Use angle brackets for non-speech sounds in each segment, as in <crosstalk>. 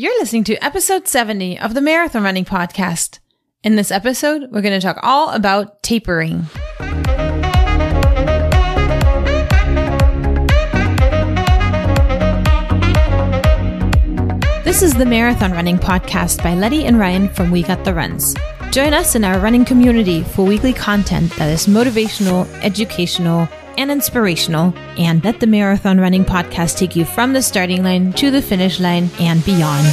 You're listening to episode 70 of the Marathon Running Podcast. In this episode, we're going to talk all about tapering. This is the Marathon Running Podcast by Letty and Ryan from We Got the Runs. Join us in our running community for weekly content that is motivational, educational, and inspirational, and let the Marathon Running Podcast take you from the starting line to the finish line and beyond.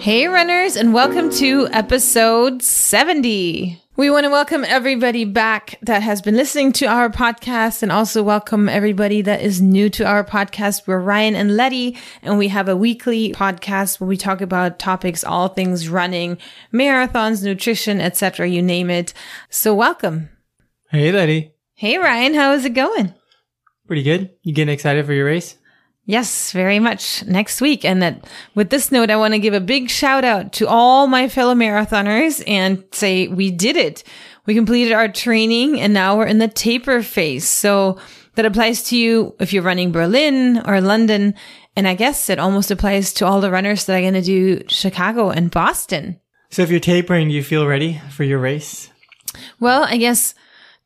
Hey, runners, and welcome to episode 70. We want to welcome everybody back that has been listening to our podcast and also welcome everybody that is new to our podcast. We're Ryan and Letty, and we have a weekly podcast where we talk about topics, all things running, marathons, nutrition, etc. You name it. So welcome. Hey, Letty. Hey, Ryan. How is it going? Pretty good. You getting excited for your race? Yes, very much next week. And that with this note, I want to give a big shout out to all my fellow marathoners and say we did it. We completed our training and now we're in the taper phase. So that applies to you if you're running Berlin or London. And I guess it almost applies to all the runners that are going to do Chicago and Boston. So if you're tapering, do you feel ready for your race? Well, I guess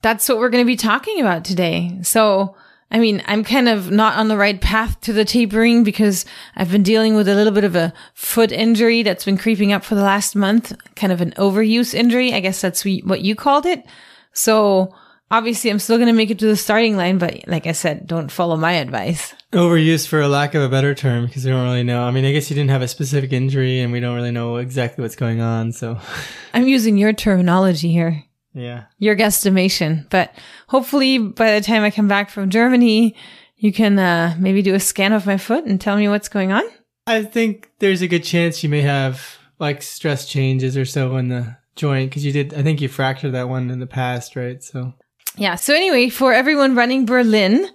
that's what we're going to be talking about today. So I mean, I'm kind of not on the right path to the tapering because I've been dealing with a little bit of a foot injury that's been creeping up for the last month, kind of an overuse injury. I guess that's what you called it. So obviously I'm still going to make it to the starting line, but like I said, don't follow my advice. Overuse for a lack of a better term because we don't really know. I mean, I guess you didn't have a specific injury and we don't really know exactly what's going on. So I'm using your terminology here. Yeah. Your guesstimation. But hopefully by the time I come back from Germany, you can uh, maybe do a scan of my foot and tell me what's going on. I think there's a good chance you may have like stress changes or so in the joint because you did, I think you fractured that one in the past, right? So, yeah. So, anyway, for everyone running Berlin,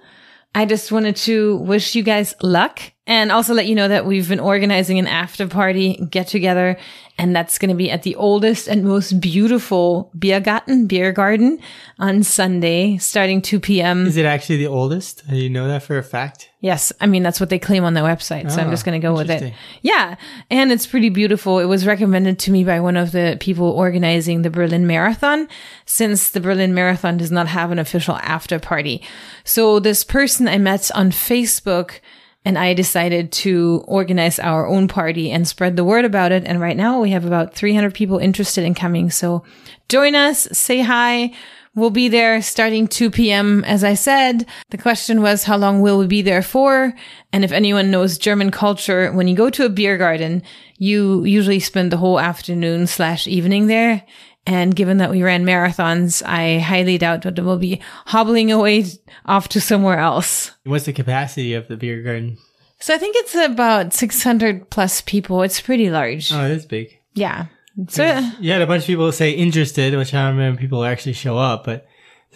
I just wanted to wish you guys luck and also let you know that we've been organizing an after party get together and that's going to be at the oldest and most beautiful Biergarten, beer garden on Sunday starting 2 p.m. Is it actually the oldest? Do you know that for a fact? Yes. I mean, that's what they claim on their website. So oh, I'm just ah, going to go with it. Yeah. And it's pretty beautiful. It was recommended to me by one of the people organizing the Berlin Marathon since the Berlin Marathon does not have an official after party. So this person I met on Facebook and I decided to organize our own party and spread the word about it. And right now we have about 300 people interested in coming. So join us, say hi. We'll be there starting 2 p.m. As I said, the question was, how long will we be there for? And if anyone knows German culture, when you go to a beer garden, you usually spend the whole afternoon slash evening there. And given that we ran marathons, I highly doubt that we'll be hobbling away off to somewhere else. What's the capacity of the beer garden? So I think it's about 600 plus people. It's pretty large. Oh, it is big. Yeah. So you had a bunch of people say interested, which I don't remember people actually show up, but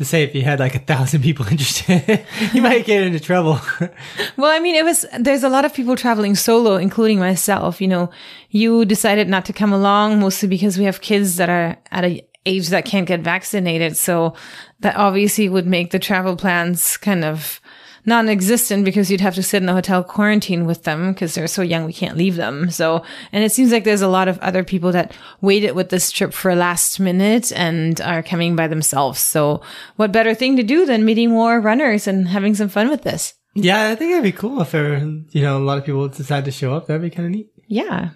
to say if you had like a thousand people <laughs> interested, you <laughs> might get into trouble. <laughs> well, I mean, it was, there's a lot of people traveling solo, including myself. You know, you decided not to come along mostly because we have kids that are at a age that can't get vaccinated. So that obviously would make the travel plans kind of non-existent because you'd have to sit in a hotel quarantine with them because they're so young we can't leave them. So, and it seems like there's a lot of other people that waited with this trip for last minute and are coming by themselves. So, what better thing to do than meeting more runners and having some fun with this? Yeah, I think it'd be cool if there, you know, a lot of people decide to show up. That'd be kind of neat. Yeah.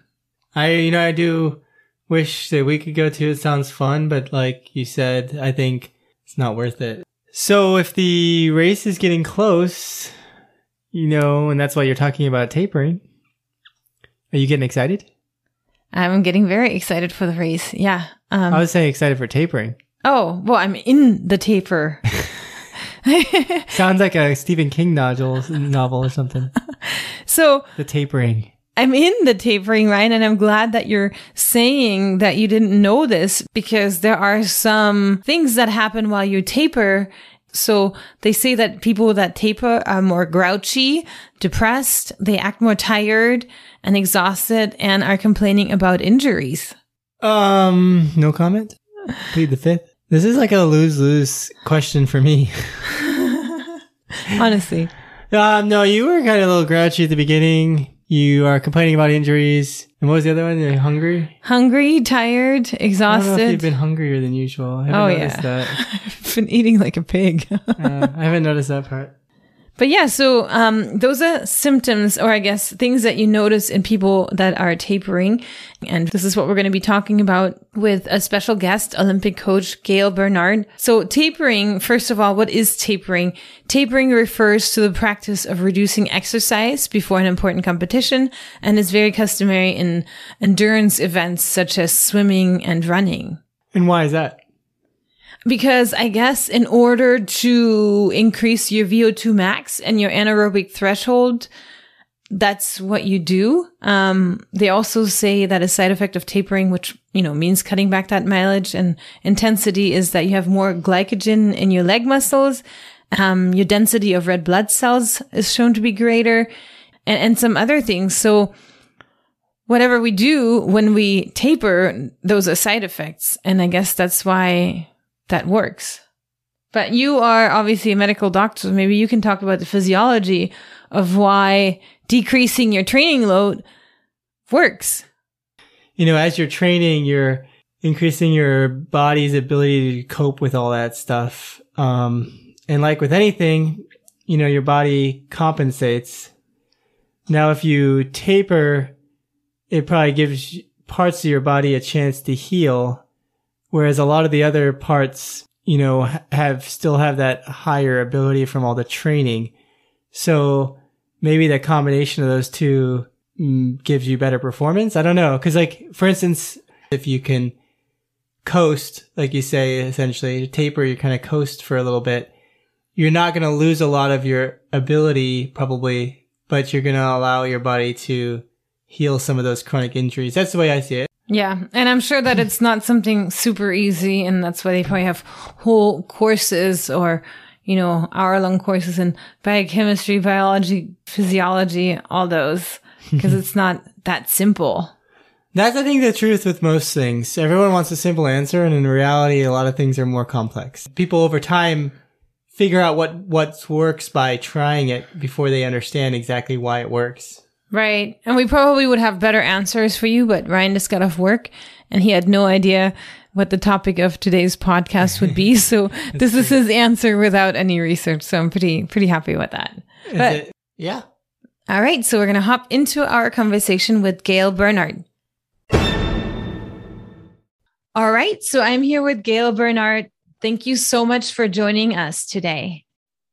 I, you know, I do wish that we could go to. It sounds fun, but like you said, I think it's not worth it. So if the race is getting close, you know, and that's why you're talking about tapering, are you getting excited? I'm getting very excited for the race. Yeah. Um, I was saying excited for tapering. Oh, well, I'm in the taper. <laughs> <laughs> Sounds like a Stephen King novel, novel or something. So the tapering. I'm in the tapering, right? And I'm glad that you're saying that you didn't know this because there are some things that happen while you taper. So they say that people that taper are more grouchy, depressed, they act more tired and exhausted and are complaining about injuries. Um, no comment. Plead the fifth. This is like a lose lose question for me. <laughs> Honestly. Um, no, you were kind of a little grouchy at the beginning. You are complaining about injuries. And what was the other one? You're hungry? Hungry, tired, exhausted. I don't know if you've been hungrier than usual. Oh, noticed yeah. that. <laughs> I've been eating like a pig. uh, I haven't noticed that part. But yeah, so um, those are symptoms, or I guess things that you notice in people that are tapering. And this is what we're going to be talking about with a special guest, Olympic coach Gale Bernhardt. So tapering, first of all, what is tapering? Tapering refers to the practice of reducing exercise before an important competition and is very customary in endurance events such as swimming and running. And why is that? Because I guess in order to increase your VO2 max and your anaerobic threshold, that's what you do. Um, they also say that a side effect of tapering, which, you know, means cutting back that mileage and intensity is that you have more glycogen in your leg muscles. Um, your density of red blood cells is shown to be greater and, and some other things. So whatever we do when we taper, those are side effects. And I guess that's why that works. But you are obviously a medical doctor, so maybe you can talk about the physiology of why decreasing your training load works. You know, as you're training, you're increasing your body's ability to cope with all that stuff. Um, and like with anything, you know, your body compensates. Now, if you taper, it probably gives parts of your body a chance to heal Whereas a lot of the other parts, you know, have still have that higher ability from all the training. So maybe the combination of those two mm, gives you better performance. I don't know. Cause like, for instance, if you can coast, like you say, essentially taper, you kind of coast for a little bit. You're not going to lose a lot of your ability probably, but you're going to allow your body to heal some of those chronic injuries. That's the way I see it. Yeah. And I'm sure that it's not something super easy. And that's why they probably have whole courses or, you know, hour long courses in biochemistry, biology, physiology, all those, <laughs> because it's not that simple. That's, I think, the truth with most things. Everyone wants a simple answer. And in reality, a lot of things are more complex. People over time figure out what, what works by trying it before they understand exactly why it works. Right. And we probably would have better answers for you, but Ryan just got off work and he had no idea what the topic of today's podcast would be. So <laughs> this is his answer without any research. So I'm pretty, pretty happy with that. Is but it, yeah. All right. So we're going to hop into our conversation with Gale Bernhardt. All right. So I'm here with Gale Bernhardt. Thank you so much for joining us today.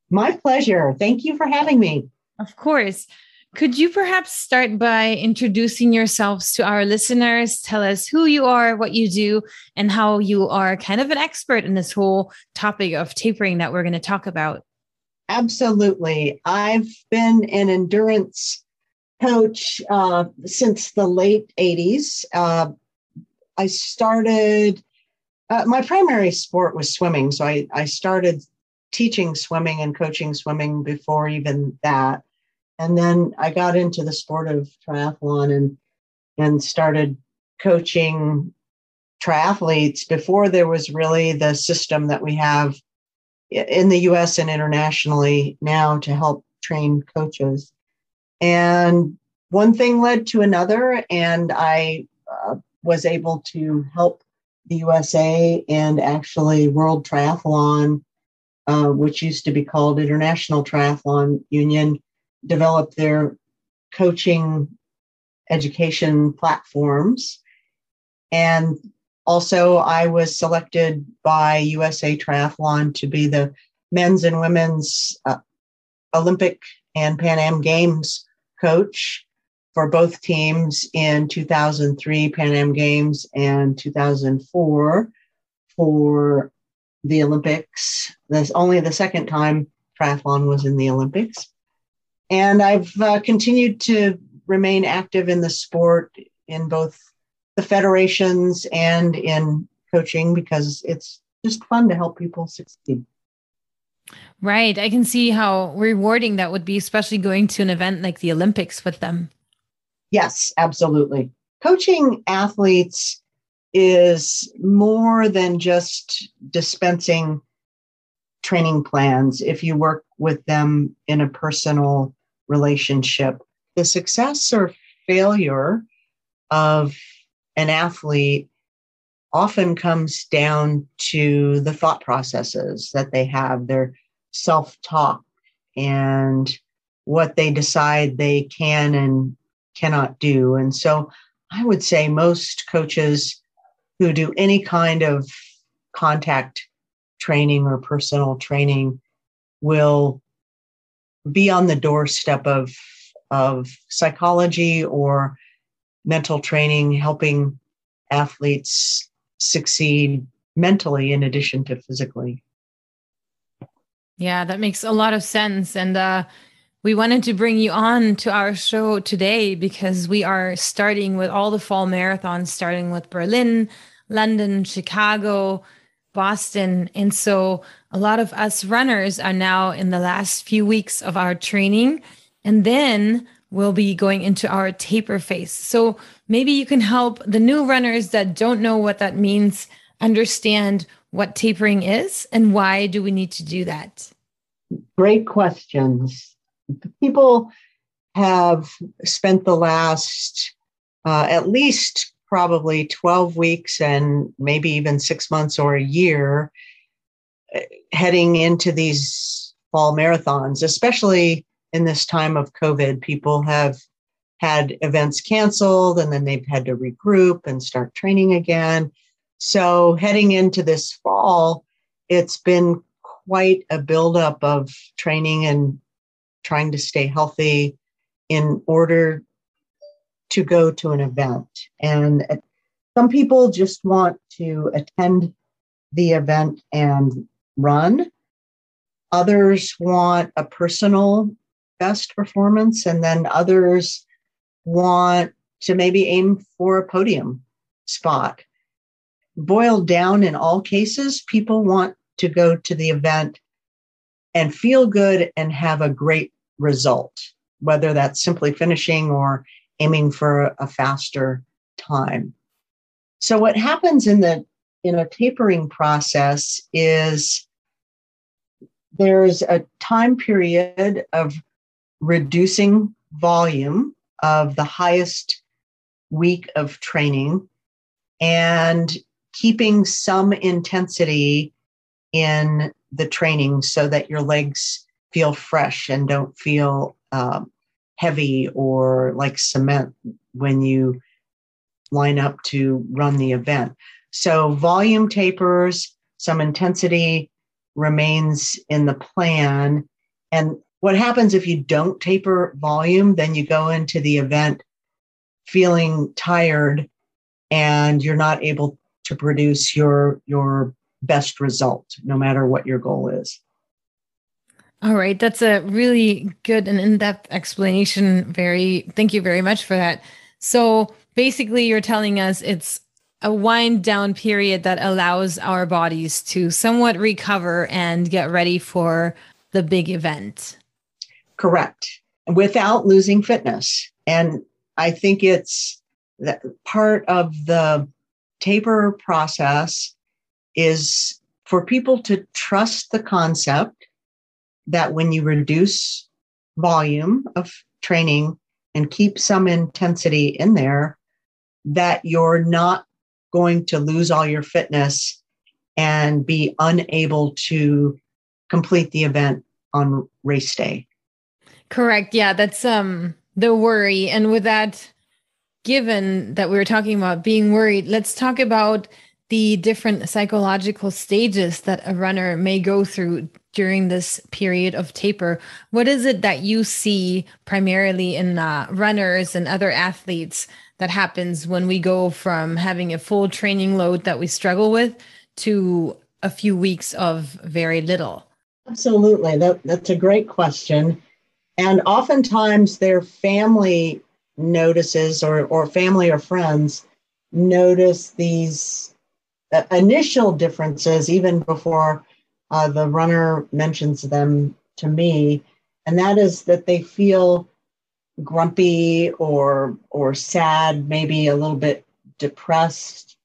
My pleasure. Thank you for having me. Of course. Could you perhaps start by introducing yourselves to our listeners? Tell us who you are, what you do, and how you are kind of an expert in this whole topic of tapering that we're going to talk about. Absolutely. I've been an endurance coach uh, since the late 80s. Uh, I started, uh, my primary sport was swimming. So I, I started teaching swimming and coaching swimming before even that and then I got into the sport of triathlon and and started coaching triathletes before there was really the system that we have in the US and internationally now to help train coaches. And one thing led to another, and I uh, was able to help the USA and actually World Triathlon, uh, which used to be called International Triathlon Union, develop their coaching education platforms. And also, I was selected by USA Triathlon to be the men's and women's uh, Olympic and Pan Am Games coach for both teams in 2003 Pan Am Games and 2004 for the Olympics. That's only the second time triathlon was in the Olympics. And I've uh, continued to remain active in the sport in both the federations and in coaching because it's just fun to help people succeed. Right. I can see how rewarding that would be, especially going to an event like the Olympics with them. Yes, absolutely. Coaching athletes is more than just dispensing training plans if you work with them in a personal relationship. The success or failure of an athlete often comes down to the thought processes that they have, their self talk, and what they decide they can and cannot do. And so I would say most coaches who do any kind of contact training or personal training will be on the doorstep of of psychology or mental training helping athletes succeed mentally in addition to physically yeah that makes a lot of sense and uh we wanted to bring you on to our show today because we are starting with all the fall marathons, starting with Berlin, London, Chicago, Boston. And so a lot of us runners are now in the last few weeks of our training. And then we'll be going into our taper phase. So maybe you can help the new runners that don't know what that means understand what tapering is and why do we need to do that? Great questions people have spent the last uh, at least probably 12 weeks and maybe even six months or a year heading into these fall marathons, especially in this time of COVID. People have had events canceled and then they've had to regroup and start training again. So, heading into this fall, it's been quite a buildup of training and trying to stay healthy in order to go to an event. And some people just want to attend the event and run. Others want a personal best performance, and then others want to maybe aim for a podium spot. Boiled down in all cases, people want to go to the event and feel good and have a great result, whether that's simply finishing or aiming for a faster time. So what happens in the in a tapering process is there's a time period of reducing volume of the highest week of training and keeping some intensity in the training so that your legs feel fresh and don't feel um, heavy or like cement when you line up to run the event. So, volume tapers, some intensity remains in the plan. And what happens if you don't taper volume? Then you go into the event feeling tired and you're not able to produce your your best result no matter what your goal is all right that's a really good and in-depth explanation very thank you very much for that so basically you're telling us it's a wind down period that allows our bodies to somewhat recover and get ready for the big event. Correct. Without losing fitness. And i think it's part of the taper process is for people to trust the concept that when you reduce volume of training and keep some intensity in there, that you're not going to lose all your fitness and be unable to complete the event on race day. Correct. Yeah, that's um the worry. And with that, given that we were talking about being worried, let's talk about the different psychological stages that a runner may go through during this period of taper. What is it that you see primarily in uh, runners and other athletes that happens when we go from having a full training load that we struggle with to a few weeks of very little? Absolutely. That, that's a great question. And oftentimes their family notices or, or family or friends notice these uh, initial differences even before uh, the runner mentions them to me. And that is that they feel grumpy or or sad, maybe a little bit depressed,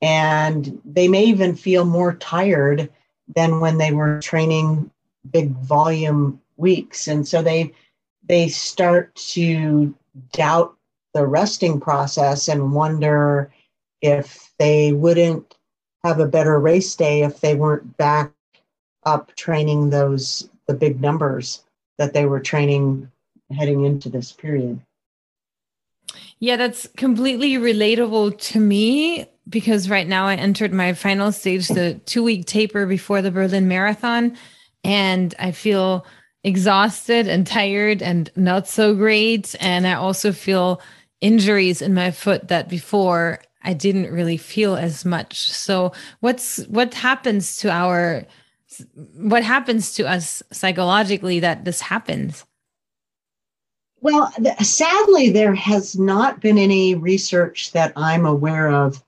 and they may even feel more tired than when they were training big volume weeks. And so they they start to doubt the resting process and wonder if they wouldn't have a better race day if they weren't back up training those the big numbers that they were training heading into this period. Yeah, that's completely relatable to me because right now I entered my final stage, the two week taper before the Berlin Marathon, and I feel exhausted and tired and not so great. And I also feel injuries in my foot that before I didn't really feel as much. So what's what happens to our what happens to us psychologically that this happens? Well, sadly, there has not been any research that I'm aware of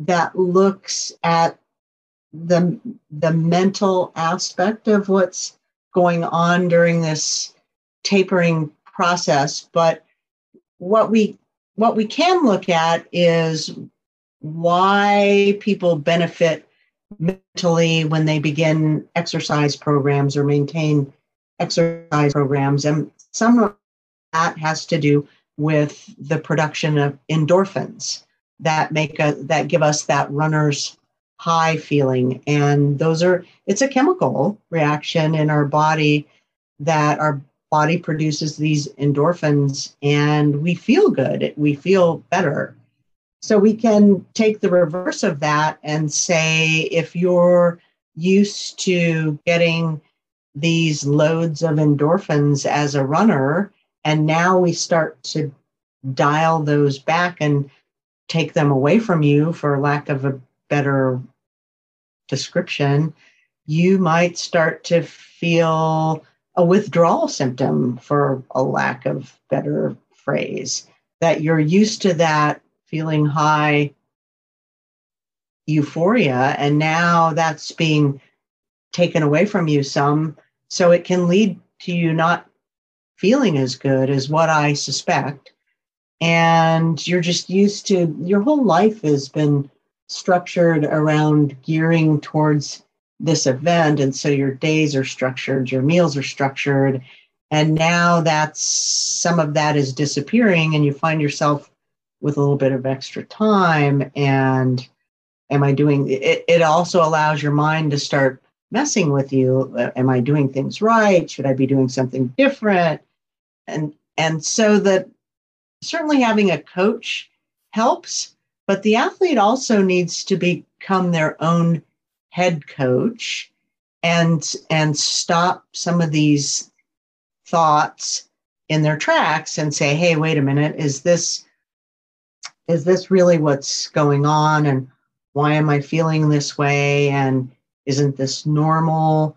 that looks at the the mental aspect of what's going on during this tapering process. But what we what we can look at is why people benefit mentally when they begin exercise programs or maintain exercise programs. And some of that has to do with the production of endorphins that make a, that give us that runner's high feeling. And those are it's a chemical reaction in our body that our body produces these endorphins and we feel good. We feel better. So we can take the reverse of that and say if you're used to getting these loads of endorphins as a runner, and now we start to dial those back and take them away from you, for lack of a better description, you might start to feel a withdrawal symptom, for a lack of better phrase, that you're used to that feeling high euphoria and now that's being taken away from you some so it can lead to you not feeling as good as what i suspect. And you're just used to your whole life has been structured around gearing towards this event and so your days are structured your meals are structured and now that's some of that is disappearing and you find yourself with a little bit of extra time and am i doing it it also allows your mind to start messing with you. Uh, am i doing things right? Should i be doing something different? And and so that certainly having a coach helps but the athlete also needs to become their own head coach and and stop some of these thoughts in their tracks and say hey wait a minute. Is this is this really what's going on? And why am i feeling this way? And isn't this normal?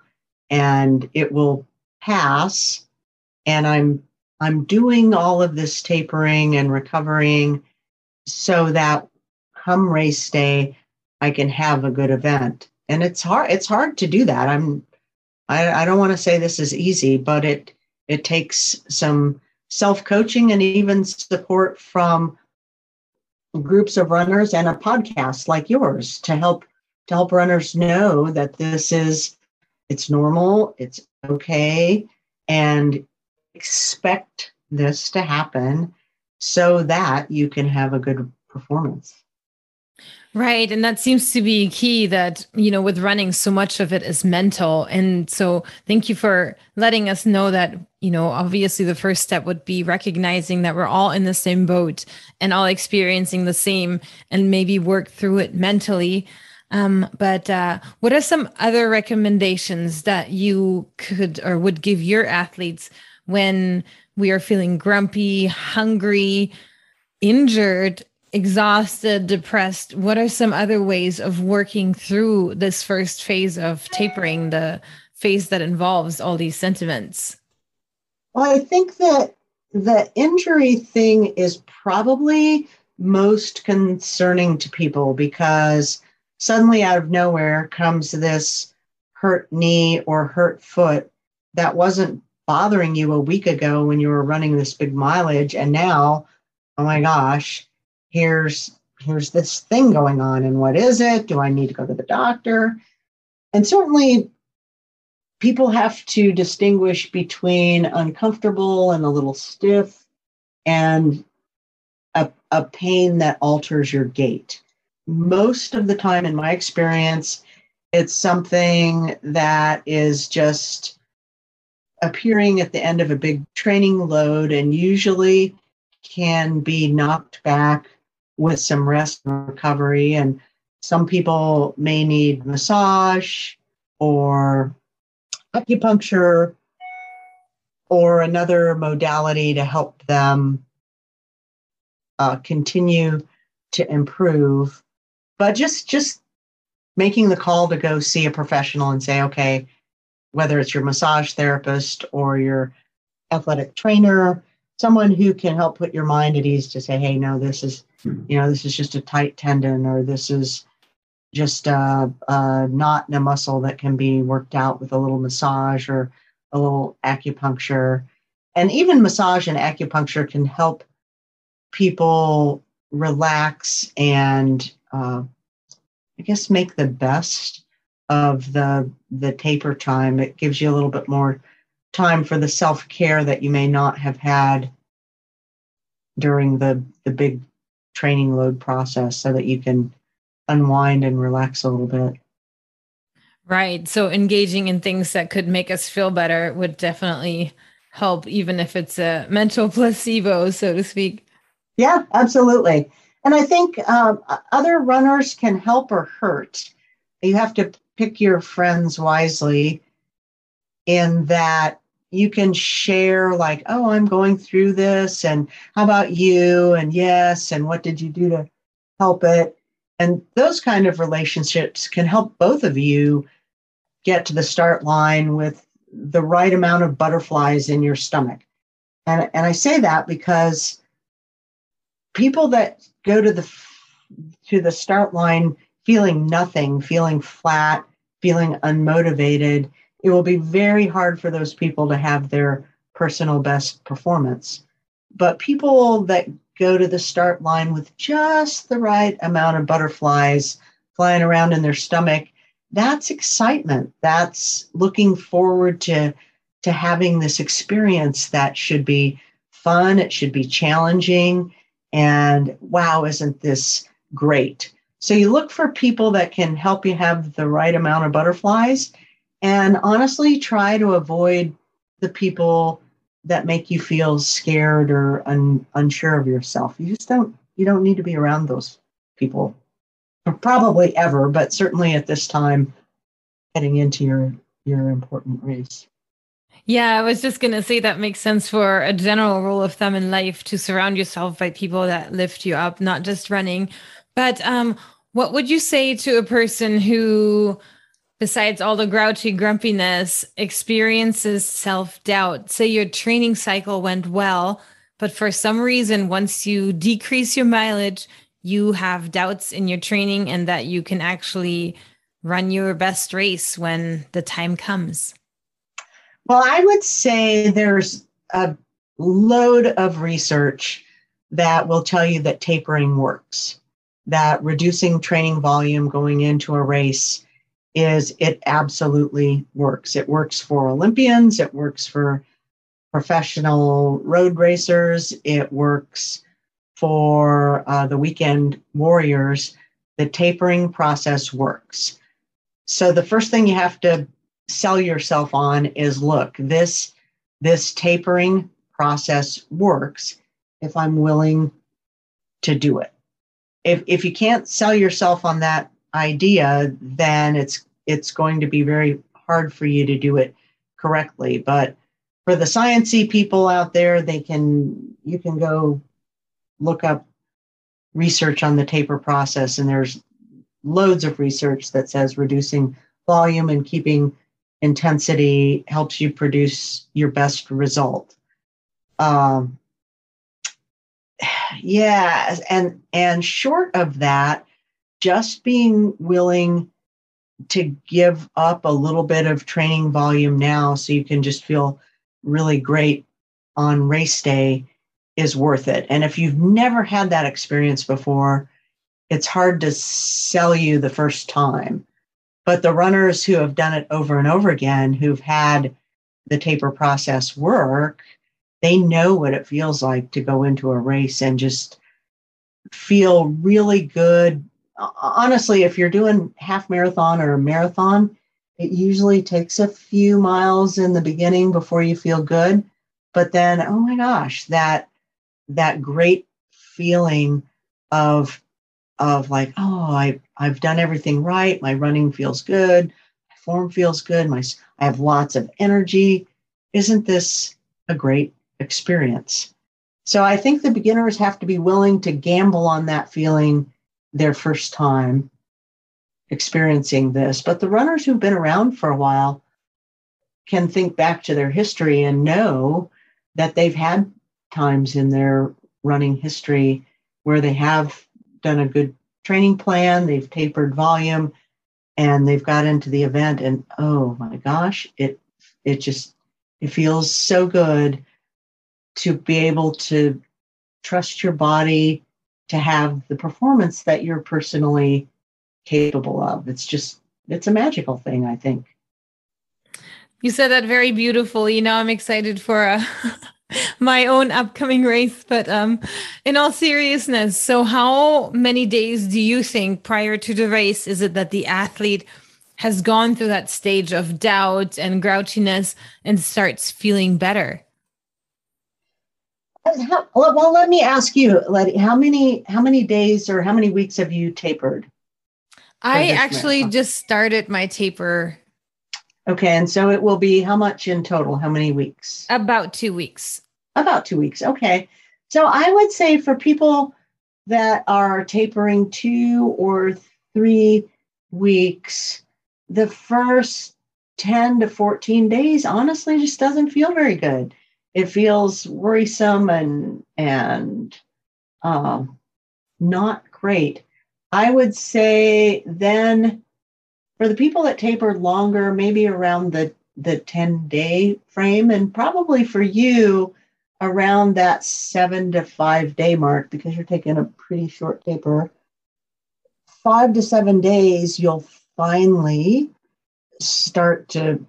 And it will pass. And i'm i'm doing all of this tapering and recovering so that come race day i can have a good event. And it's hard it's hard to do that. I'm i, I don't want to say this is easy but it it takes some self coaching and even support from groups of runners and a podcast like yours to help to help runners know that this is it's normal it's okay and expect this to happen so that you can have a good performance Right. And that seems to be key that, you know, with running, so much of it is mental. And so thank you for letting us know that, you know, obviously the first step would be recognizing that we're all in the same boat and all experiencing the same and maybe work through it mentally. Um, but uh, what are some other recommendations that you could or would give your athletes when we are feeling grumpy, hungry, injured, exhausted, depressed, what are some other ways of working through this first phase of tapering, the phase that involves all these sentiments? Well, I think that the injury thing is probably most concerning to people because suddenly out of nowhere comes this hurt knee or hurt foot that wasn't bothering you a week ago when you were running this big mileage and now oh my gosh here's here's this thing going on and what is it? Do i need to go to the doctor? And certainly people have to distinguish between uncomfortable and a little stiff and a, a pain that alters your gait. Most of the time in my experience it's something that is just appearing at the end of a big training load and usually can be knocked back with some rest and recovery. And some people may need massage or acupuncture or another modality to help them uh, continue to improve. But just just making the call to go see a professional and say, okay, whether it's your massage therapist or your athletic trainer, someone who can help put your mind at ease to say, hey, no, this is, you know, this is just a tight tendon or this is just a, a knot in a muscle that can be worked out with a little massage or a little acupuncture. And even massage and acupuncture can help people relax and uh, I guess make the best of the the taper time. It gives you a little bit more time for the self care that you may not have had during the the big training load process, so that you can unwind and relax a little bit. Right. So engaging in things that could make us feel better would definitely help, even if it's a mental <laughs> placebo, so to speak. Yeah, absolutely. And I think um, other runners can help or hurt. You have to pick your friends wisely in that you can share like oh i'm going through this and how about you? And yes and what did you do to help it? And those kind of relationships can help both of you get to the start line with the right amount of butterflies in your stomach. And, and i say that because people that go to the to the start line feeling nothing, feeling flat, feeling unmotivated, it will be very hard for those people to have their personal best performance. But people that go to the start line with just the right amount of butterflies flying around in their stomach, that's excitement. That's looking forward to, to having this experience that should be fun, it should be challenging. And wow, isn't this great? So you look for people that can help you have the right amount of butterflies and honestly try to avoid the people that make you feel scared or un- unsure of yourself. You just don't you don't need to be around those people. Probably ever, but certainly at this time heading into your your important race. Yeah, I was just going to say that makes sense for a general rule of thumb in life to surround yourself by people that lift you up, not just running. But um, what would you say to a person who, besides all the grouchy grumpiness, experiences self doubt? Say your training cycle went well, but for some reason, once you decrease your mileage, you have doubts in your training and that you can actually run your best race when the time comes. Well, I would say there's a load of research that will tell you that tapering works that reducing training volume going into a race is it absolutely works. It works for Olympians, it works for professional road racers, it works for uh, the weekend warriors. The tapering process works. So the first thing you have to sell yourself on is look, this this tapering process works if I'm willing to do it if if you can't sell yourself on that idea, then it's it's going to be very hard for you to do it correctly. But for the sciency people out there, they can you can go look up research on the taper process, and there's loads of research that says reducing volume and keeping intensity helps you produce your best result. Um, <sighs> yeah, and and short of that, just being willing to give up a little bit of training volume now so you can just feel really great on race day is worth it. And if you've never had that experience before, it's hard to sell you the first time. But the runners who have done it over and over again, who've had the taper process work, they know what it feels like to go into a race and just feel really good. Uh, honestly, if you're doing half marathon or a marathon, it usually takes a few miles in the beginning before you feel good. But then, oh my gosh, that that great feeling of of like, oh, I I've done everything right. My running feels good. My form feels good. My I have lots of energy. Isn't this a great experience? So I think the beginners have to be willing to gamble on that feeling their first time experiencing this. But the runners who've been around for a while can think back to their history and know that they've had times in their running history where they have done a good training plan, they've tapered volume, and they've got into the event and oh my gosh, it it just it feels so good to be able to trust your body to have the performance that you're personally capable of. It's just it's a magical thing, I think. You said that very beautifully. Now I'm excited for a <laughs> my own upcoming race. But um, in all seriousness, so how many days do you think prior to the race is it that the athlete has gone through that stage of doubt and grouchiness and starts feeling better? Well, let me ask you, Letty, how many how many days or how many weeks have you tapered? I actually marathon? just started my taper Okay, and so it will be how much in total? How many weeks? About two weeks. About two weeks. Okay. So I would say for people that are tapering two or three weeks, the first 10 to 14 days honestly just doesn't feel very good. It feels worrisome and and um, not great. I would say then for the people that taper longer, maybe around the the 10 day frame, and probably for you around that seven to five day mark because you're taking a pretty short taper. Five to seven days, you'll finally start to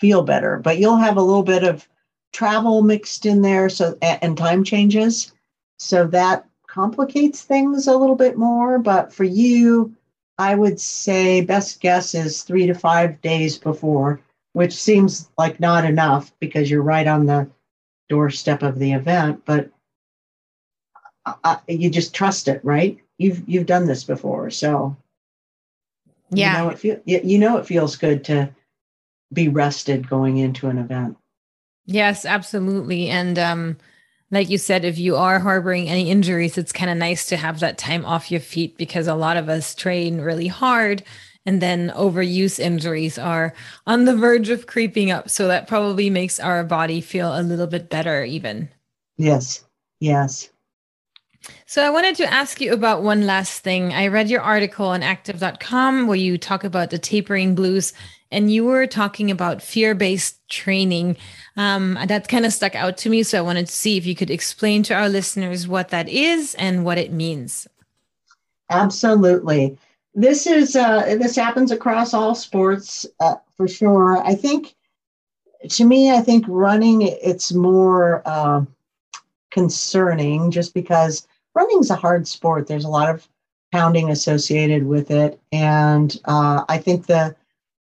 feel better, but you'll have a little bit of travel mixed in there so and time changes so that complicates things a little bit more but for you I would say best guess is three to five days before, which seems like not enough because you're right on the doorstep of the event. But uh, you just trust it, right? You've you've done this before, so yeah, you know it feel, you know it feels good to be rested going into an event. Yes, absolutely, and um, like you said, if you are harboring any injuries, it's kind of nice to have that time off your feet because a lot of us train really hard and then overuse injuries are on the verge of creeping up. So that probably makes our body feel a little bit better, even. Yes. Yes. So I wanted to ask you about one last thing. I read your article on active.com where you talk about the tapering blues and you were talking about fear-based training. Um, that kind of stuck out to me. So I wanted to see if you could explain to our listeners what that is and what it means. Absolutely. This is uh, this happens across all sports uh, for sure. I think, to me, I think running it's more uh, concerning just because running's a hard sport. There's a lot of pounding associated with it, and uh, I think the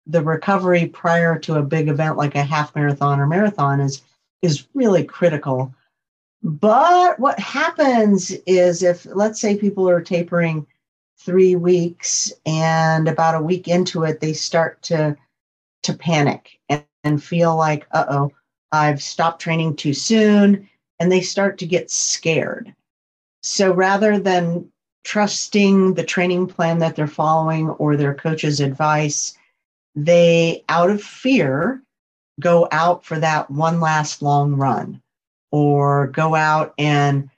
the recovery prior to a big event like a half marathon or marathon is is really critical. But what happens is if let's say people are tapering 3 weeks and about a week into it they start to to panic and, and feel like uh-oh I've stopped training too soon and they start to get scared. So rather than trusting the training plan that they're following or their coach's advice, they, out of fear, go out for that one last long run or go out and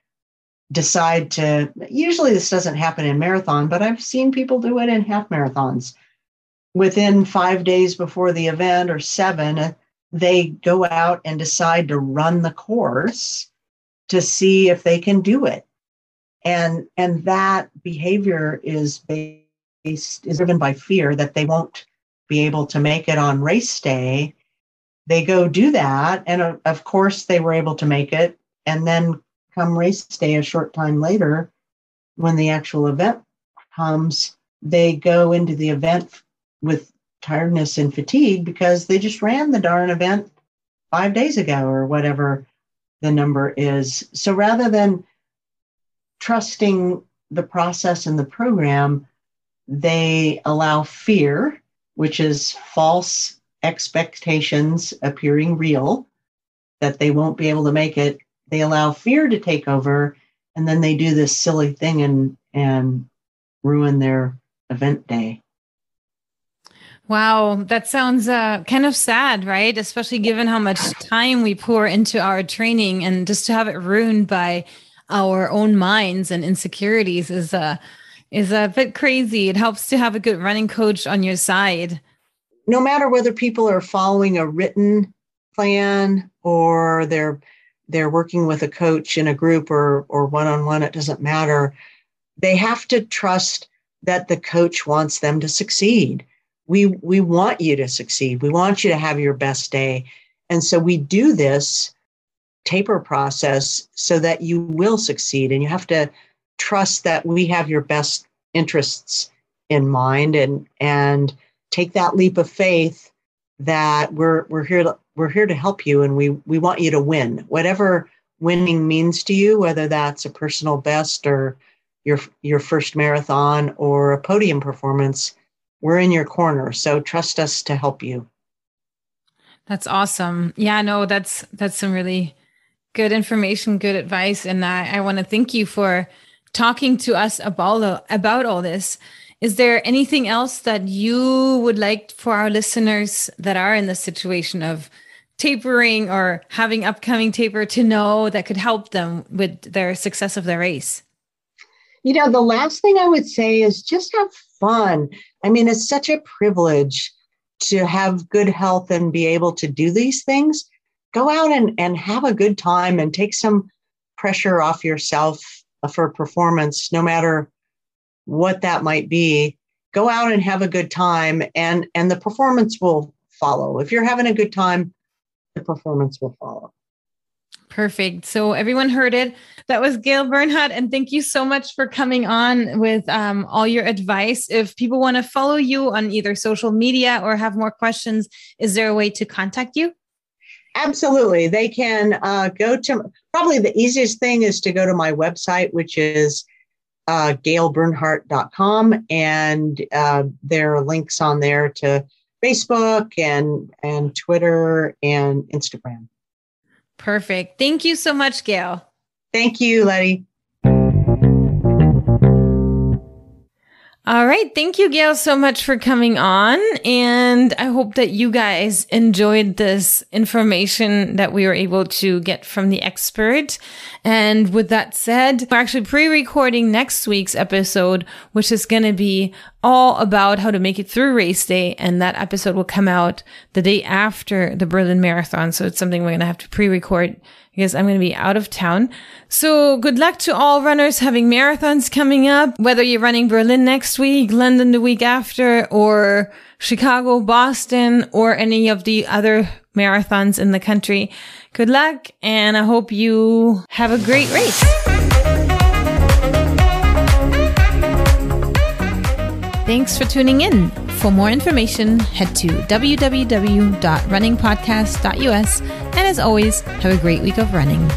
decide to. Usually, this doesn't happen in marathon, but I've seen people do it in half marathons. Within five days before the event or seven, they go out and decide to run the course to see if they can do it and and that behavior is based is driven by fear that they won't be able to make it on race day they go do that. And uh, of course they were able to make it. And then come race day a short time later when the actual event comes they go into the event with tiredness and fatigue because they just ran the darn event five days ago or whatever the number is. So rather than trusting the process and the program, they allow fear, which is false expectations appearing real, that they won't be able to make it. They allow fear to take over, and then they do this silly thing and and ruin their event day. Wow, that sounds uh, kind of sad, right? Especially given how much time we pour into our training, and just to have it ruined by our own minds and insecurities is a is a bit crazy. It helps to have a good running coach on your side. No matter whether people are following a written plan or they're they're working with a coach in a group or or one-on-one, it doesn't matter. They have to trust that the coach wants them to succeed. We we want you to succeed. We want you to have your best day. And so we do this taper process so that you will succeed. And you have to trust that we have your best interests in mind and and take that leap of faith that we're we're here to we're here to help you and we we want you to win. Whatever winning means to you whether that's a personal best or your your first marathon or a podium performance we're in your corner. So trust us to help you. That's awesome. Yeah no that's that's some really good information, good advice. And I, I want to thank you for talking to us about, about all this. Is there anything else that you would like for our listeners that are in the situation of tapering or having upcoming taper to know that could help them with their success of their race? You know, the last thing I would say is just have fun. I mean, it's such a privilege to have good health and be able to do these things go out and, and have a good time and take some pressure off yourself for performance, no matter what that might be. Go out and have a good time and and the performance will follow. If you're having a good time, the performance will follow. Perfect. So everyone heard it. That was Gale Bernhardt, and thank you so much for coming on with um, all your advice. If people want to follow you on either social media or have more questions, is there a way to contact you? Absolutely. They can uh, go to, probably the easiest thing is to go to my website, which is uh, galebernhardt.com. And uh, there are links on there to Facebook and, and Twitter and Instagram. Perfect. Thank you so much, Gale. Thank you, Letty. All right. Thank you, Gale, so much for coming on. And I hope that you guys enjoyed this information that we were able to get from the expert. And with that said, we're actually pre-recording next week's episode, which is going to be all about how to make it through race day. And that episode will come out the day after the Berlin Marathon. So it's something we're going to have to pre-record because I'm going to be out of town. So good luck to all runners having marathons coming up, whether you're running Berlin next week, London the week after, or Chicago, Boston, or any of the other marathons in the country. Good luck. And I hope you have a great race. Thanks for tuning in. For more information, head to www.runningpodcast.us. And as always, have a great week of running.